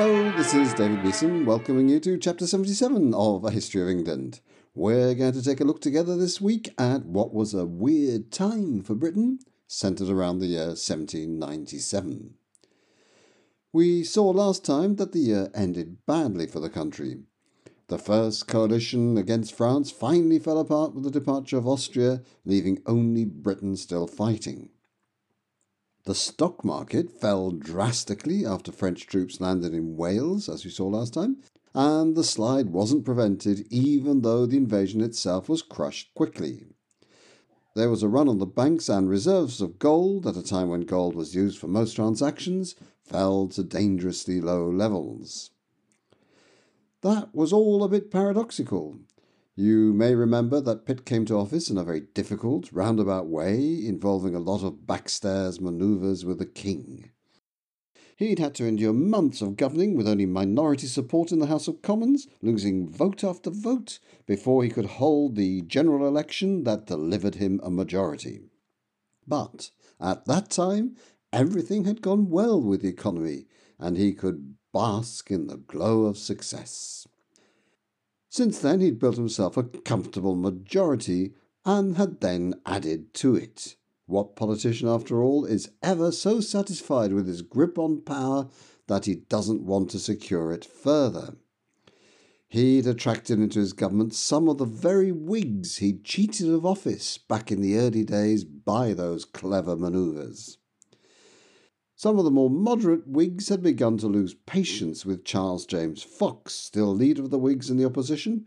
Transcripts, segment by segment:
Hello, this is David Beeson welcoming you to Chapter 77 of A History of England. We're going to take a look together this week at what was a weird time for Britain, centred around the year 1797. We saw last time that the year ended badly for the country. The first coalition against France finally fell apart with the departure of Austria, leaving only Britain still fighting. The stock market fell drastically after French troops landed in Wales, as we saw last time, and the slide wasn't prevented even though the invasion itself was crushed quickly. There was a run on the banks, and reserves of gold, at a time when gold was used for most transactions, fell to dangerously low levels. That was all a bit paradoxical. You may remember that Pitt came to office in a very difficult, roundabout way, involving a lot of backstairs manoeuvres with the king. He'd had to endure months of governing with only minority support in the House of Commons, losing vote after vote before he could hold the general election that delivered him a majority. But at that time, everything had gone well with the economy, and he could bask in the glow of success. Since then, he'd built himself a comfortable majority and had then added to it. What politician, after all, is ever so satisfied with his grip on power that he doesn't want to secure it further? He'd attracted into his government some of the very Whigs he'd cheated of office back in the early days by those clever manoeuvres. Some of the more moderate Whigs had begun to lose patience with Charles James Fox, still leader of the Whigs in the opposition,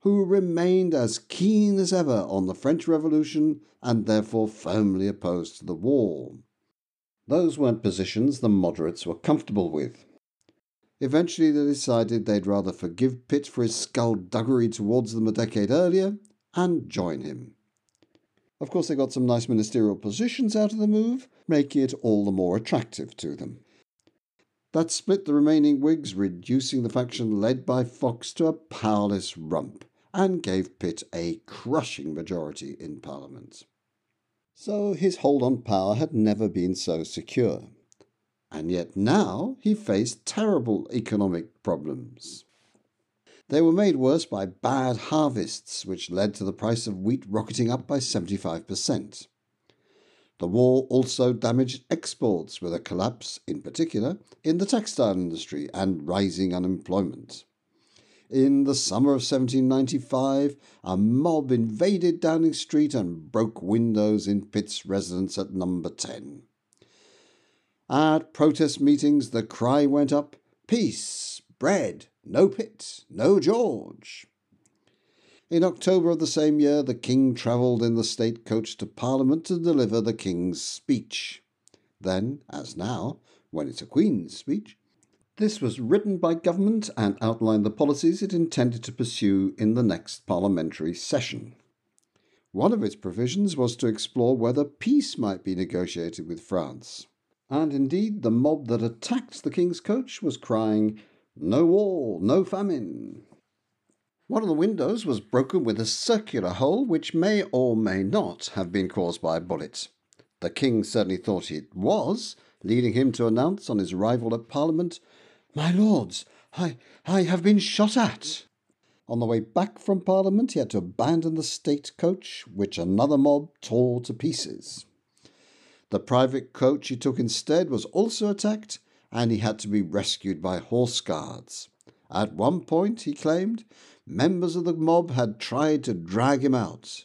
who remained as keen as ever on the French Revolution and therefore firmly opposed to the war. Those weren't positions the moderates were comfortable with. Eventually, they decided they'd rather forgive Pitt for his skullduggery towards them a decade earlier and join him. Of course, they got some nice ministerial positions out of the move, making it all the more attractive to them. That split the remaining Whigs, reducing the faction led by Fox to a powerless rump and gave Pitt a crushing majority in Parliament. So his hold on power had never been so secure. And yet now he faced terrible economic problems. They were made worse by bad harvests, which led to the price of wheat rocketing up by 75%. The war also damaged exports, with a collapse, in particular, in the textile industry and rising unemployment. In the summer of 1795, a mob invaded Downing Street and broke windows in Pitt's residence at number 10. At protest meetings, the cry went up Peace, bread, no Pitt, no George. In October of the same year, the King travelled in the state coach to Parliament to deliver the King's speech. Then, as now, when it's a Queen's speech, this was written by government and outlined the policies it intended to pursue in the next parliamentary session. One of its provisions was to explore whether peace might be negotiated with France. And indeed, the mob that attacked the king's coach was crying, No war, no famine. One of the windows was broken with a circular hole which may or may not have been caused by a bullet. The king certainly thought it was, leading him to announce on his arrival at Parliament my lords, I, I have been shot at. On the way back from Parliament, he had to abandon the state coach, which another mob tore to pieces. The private coach he took instead was also attacked, and he had to be rescued by horse guards. At one point, he claimed, members of the mob had tried to drag him out.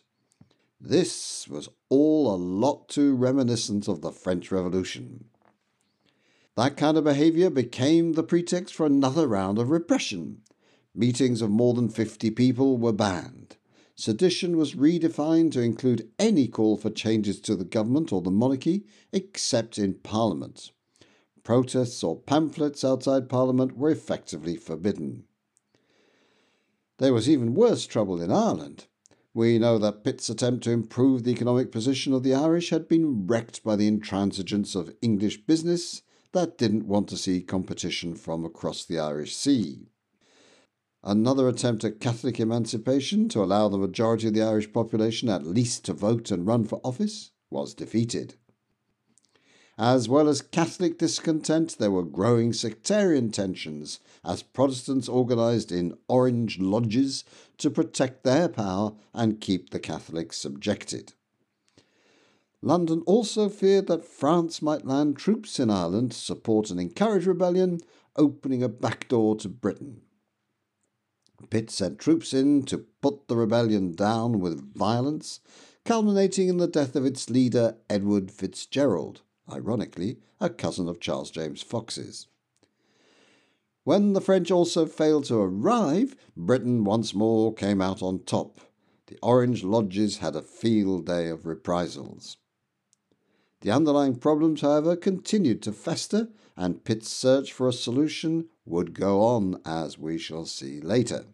This was all a lot too reminiscent of the French Revolution. That kind of behaviour became the pretext for another round of repression. Meetings of more than 50 people were banned. Sedition was redefined to include any call for changes to the government or the monarchy, except in Parliament. Protests or pamphlets outside Parliament were effectively forbidden. There was even worse trouble in Ireland. We know that Pitt's attempt to improve the economic position of the Irish had been wrecked by the intransigence of English business that didn't want to see competition from across the Irish Sea. Another attempt at Catholic emancipation to allow the majority of the Irish population at least to vote and run for office was defeated. As well as Catholic discontent, there were growing sectarian tensions as Protestants organised in orange lodges to protect their power and keep the Catholics subjected. London also feared that France might land troops in Ireland to support and encourage rebellion, opening a back door to Britain. Pitt sent troops in to put the rebellion down with violence, culminating in the death of its leader, Edward Fitzgerald, ironically, a cousin of Charles James Fox's. When the French also failed to arrive, Britain once more came out on top. The Orange Lodges had a field day of reprisals. The underlying problems, however, continued to fester, and Pitt's search for a solution would go on, as we shall see later.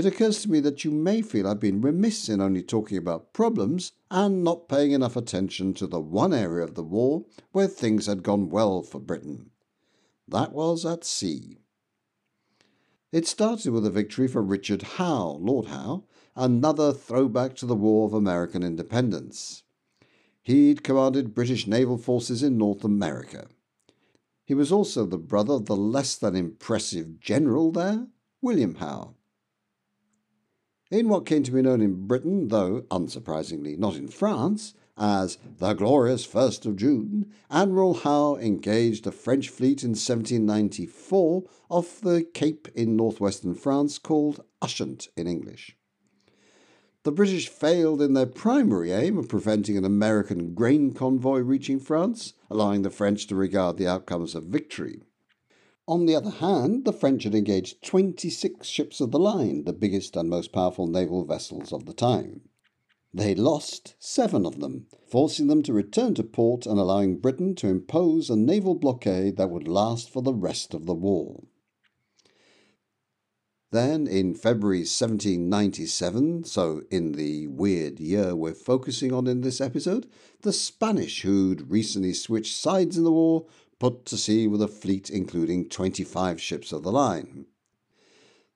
It occurs to me that you may feel I've been remiss in only talking about problems and not paying enough attention to the one area of the war where things had gone well for Britain. That was at sea. It started with a victory for Richard Howe, Lord Howe, another throwback to the War of American Independence. He'd commanded British naval forces in North America. He was also the brother of the less than impressive general there, William Howe. In what came to be known in Britain, though unsurprisingly not in France, as the glorious 1st of June, Admiral Howe engaged a French fleet in 1794 off the cape in northwestern France called Ushant in English. The British failed in their primary aim of preventing an American grain convoy reaching France, allowing the French to regard the outcome as a victory. On the other hand, the French had engaged 26 ships of the line, the biggest and most powerful naval vessels of the time. They lost seven of them, forcing them to return to port and allowing Britain to impose a naval blockade that would last for the rest of the war. Then, in February 1797, so in the weird year we're focusing on in this episode, the Spanish, who'd recently switched sides in the war, put to sea with a fleet including 25 ships of the line.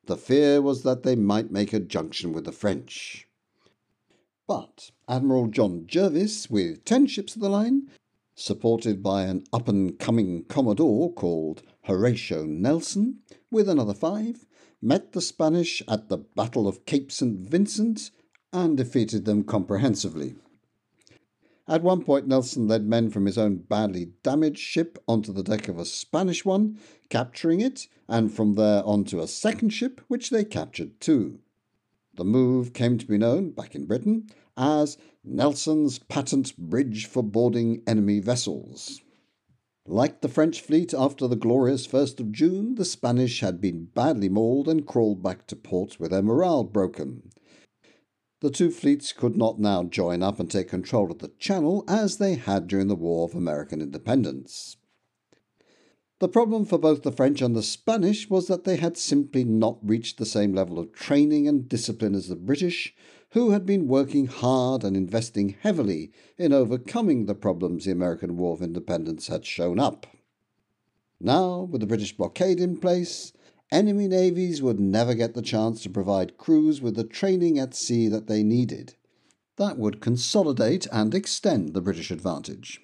The fear was that they might make a junction with the French. But Admiral John Jervis, with 10 ships of the line, supported by an up and coming Commodore called Horatio Nelson, with another five, met the Spanish at the Battle of Cape St. Vincent and defeated them comprehensively. At one point, Nelson led men from his own badly damaged ship onto the deck of a Spanish one, capturing it, and from there onto a second ship, which they captured too. The move came to be known, back in Britain, as Nelson's patent bridge for boarding enemy vessels. Like the French fleet after the glorious 1st of June, the Spanish had been badly mauled and crawled back to port with their morale broken. The two fleets could not now join up and take control of the Channel as they had during the War of American Independence. The problem for both the French and the Spanish was that they had simply not reached the same level of training and discipline as the British, who had been working hard and investing heavily in overcoming the problems the American War of Independence had shown up. Now, with the British blockade in place, enemy navies would never get the chance to provide crews with the training at sea that they needed. That would consolidate and extend the British advantage.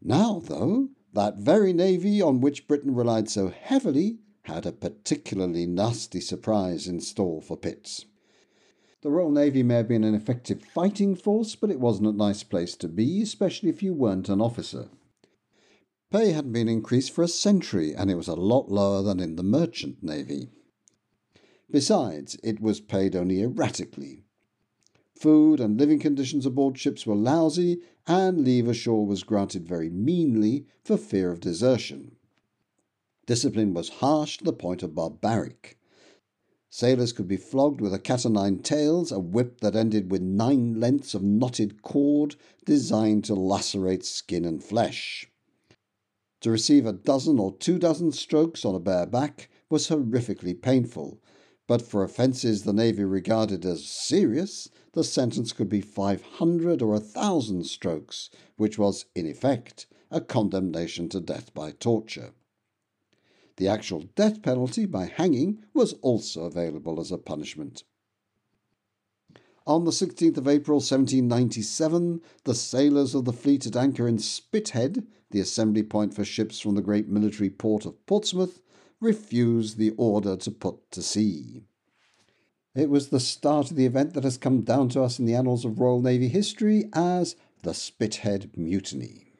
Now, though, that very navy on which Britain relied so heavily had a particularly nasty surprise in store for Pitts. The Royal Navy may have been an effective fighting force, but it wasn't a nice place to be, especially if you weren't an officer. Pay hadn't been increased for a century, and it was a lot lower than in the merchant navy. Besides, it was paid only erratically. Food and living conditions aboard ships were lousy, and leave ashore was granted very meanly for fear of desertion. Discipline was harsh to the point of barbaric. Sailors could be flogged with a cat o' nine tails, a whip that ended with nine lengths of knotted cord designed to lacerate skin and flesh. To receive a dozen or two dozen strokes on a bare back was horrifically painful, but for offences the Navy regarded as serious, the sentence could be 500 or a thousand strokes, which was, in effect, a condemnation to death by torture. The actual death penalty by hanging was also available as a punishment. On the 16th of April 1797, the sailors of the fleet at anchor in Spithead, the assembly point for ships from the great military port of Portsmouth, refused the order to put to sea. It was the start of the event that has come down to us in the annals of Royal Navy history as the Spithead Mutiny.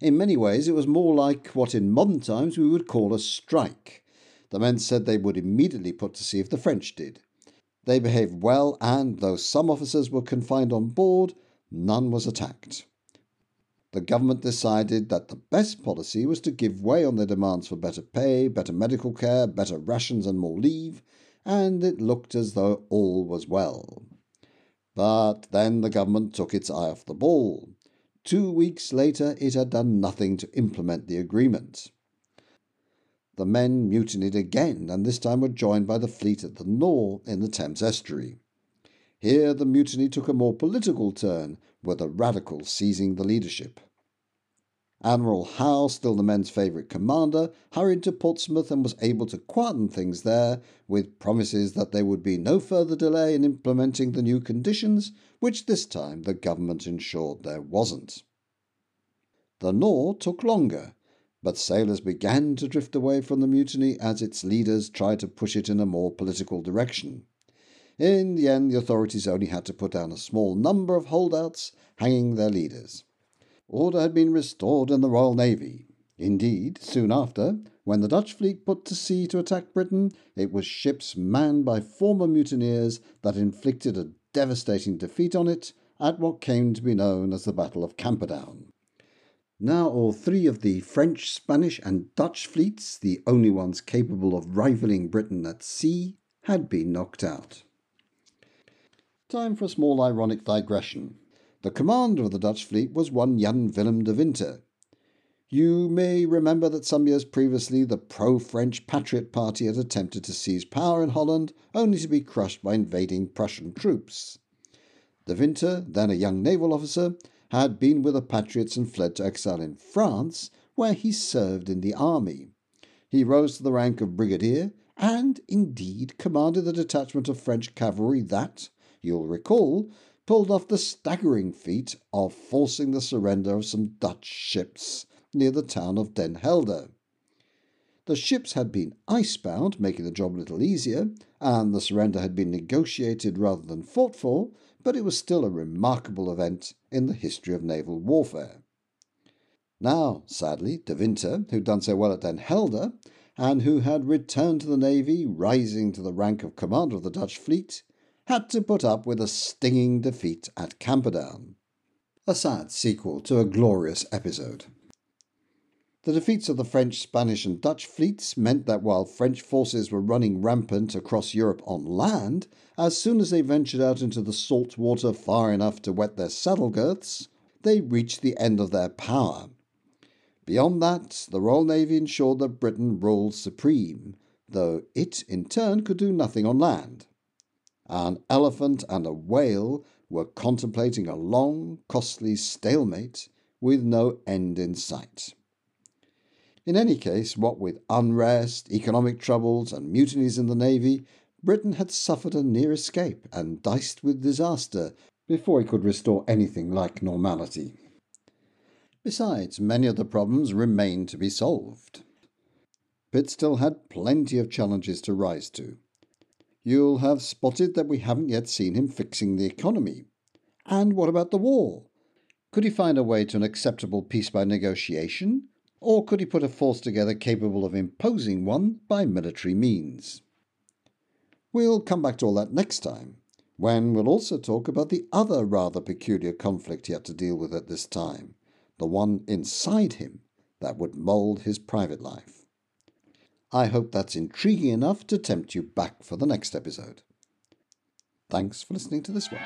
In many ways, it was more like what in modern times we would call a strike. The men said they would immediately put to sea if the French did. They behaved well, and though some officers were confined on board, none was attacked. The government decided that the best policy was to give way on their demands for better pay, better medical care, better rations, and more leave, and it looked as though all was well. But then the government took its eye off the ball. Two weeks later, it had done nothing to implement the agreement. The men mutinied again, and this time were joined by the fleet at the Nore in the Thames estuary. Here the mutiny took a more political turn, with the radicals seizing the leadership. Admiral Howe, still the men's favourite commander, hurried to Portsmouth and was able to quieten things there with promises that there would be no further delay in implementing the new conditions, which this time the government ensured there wasn't. The Nore took longer, but sailors began to drift away from the mutiny as its leaders tried to push it in a more political direction. In the end, the authorities only had to put down a small number of holdouts, hanging their leaders. Order had been restored in the Royal Navy. Indeed, soon after, when the Dutch fleet put to sea to attack Britain, it was ships manned by former mutineers that inflicted a devastating defeat on it at what came to be known as the Battle of Camperdown. Now all three of the French, Spanish, and Dutch fleets, the only ones capable of rivaling Britain at sea, had been knocked out. Time for a small ironic digression. The commander of the Dutch fleet was one Jan Willem de Winter. You may remember that some years previously the pro French Patriot Party had attempted to seize power in Holland, only to be crushed by invading Prussian troops. De Winter, then a young naval officer, had been with the Patriots and fled to exile in France, where he served in the army. He rose to the rank of brigadier and, indeed, commanded the detachment of French cavalry that, you'll recall, pulled off the staggering feat of forcing the surrender of some Dutch ships near the town of Den Helder. The ships had been icebound, making the job a little easier, and the surrender had been negotiated rather than fought for, but it was still a remarkable event in the history of naval warfare. Now, sadly, De Winter, who'd done so well at Den Helder, and who had returned to the navy, rising to the rank of commander of the Dutch fleet, had to put up with a stinging defeat at Camperdown. A sad sequel to a glorious episode. The defeats of the French, Spanish, and Dutch fleets meant that while French forces were running rampant across Europe on land, as soon as they ventured out into the salt water far enough to wet their saddle girths, they reached the end of their power. Beyond that, the Royal Navy ensured that Britain ruled supreme, though it in turn could do nothing on land. An elephant and a whale were contemplating a long, costly stalemate with no end in sight. In any case, what with unrest, economic troubles, and mutinies in the navy, Britain had suffered a near escape and diced with disaster before it could restore anything like normality. Besides, many of the problems remained to be solved. Pitt still had plenty of challenges to rise to. You'll have spotted that we haven't yet seen him fixing the economy. And what about the war? Could he find a way to an acceptable peace by negotiation? Or could he put a force together capable of imposing one by military means? We'll come back to all that next time, when we'll also talk about the other rather peculiar conflict he had to deal with at this time, the one inside him that would mould his private life. I hope that's intriguing enough to tempt you back for the next episode. Thanks for listening to this one.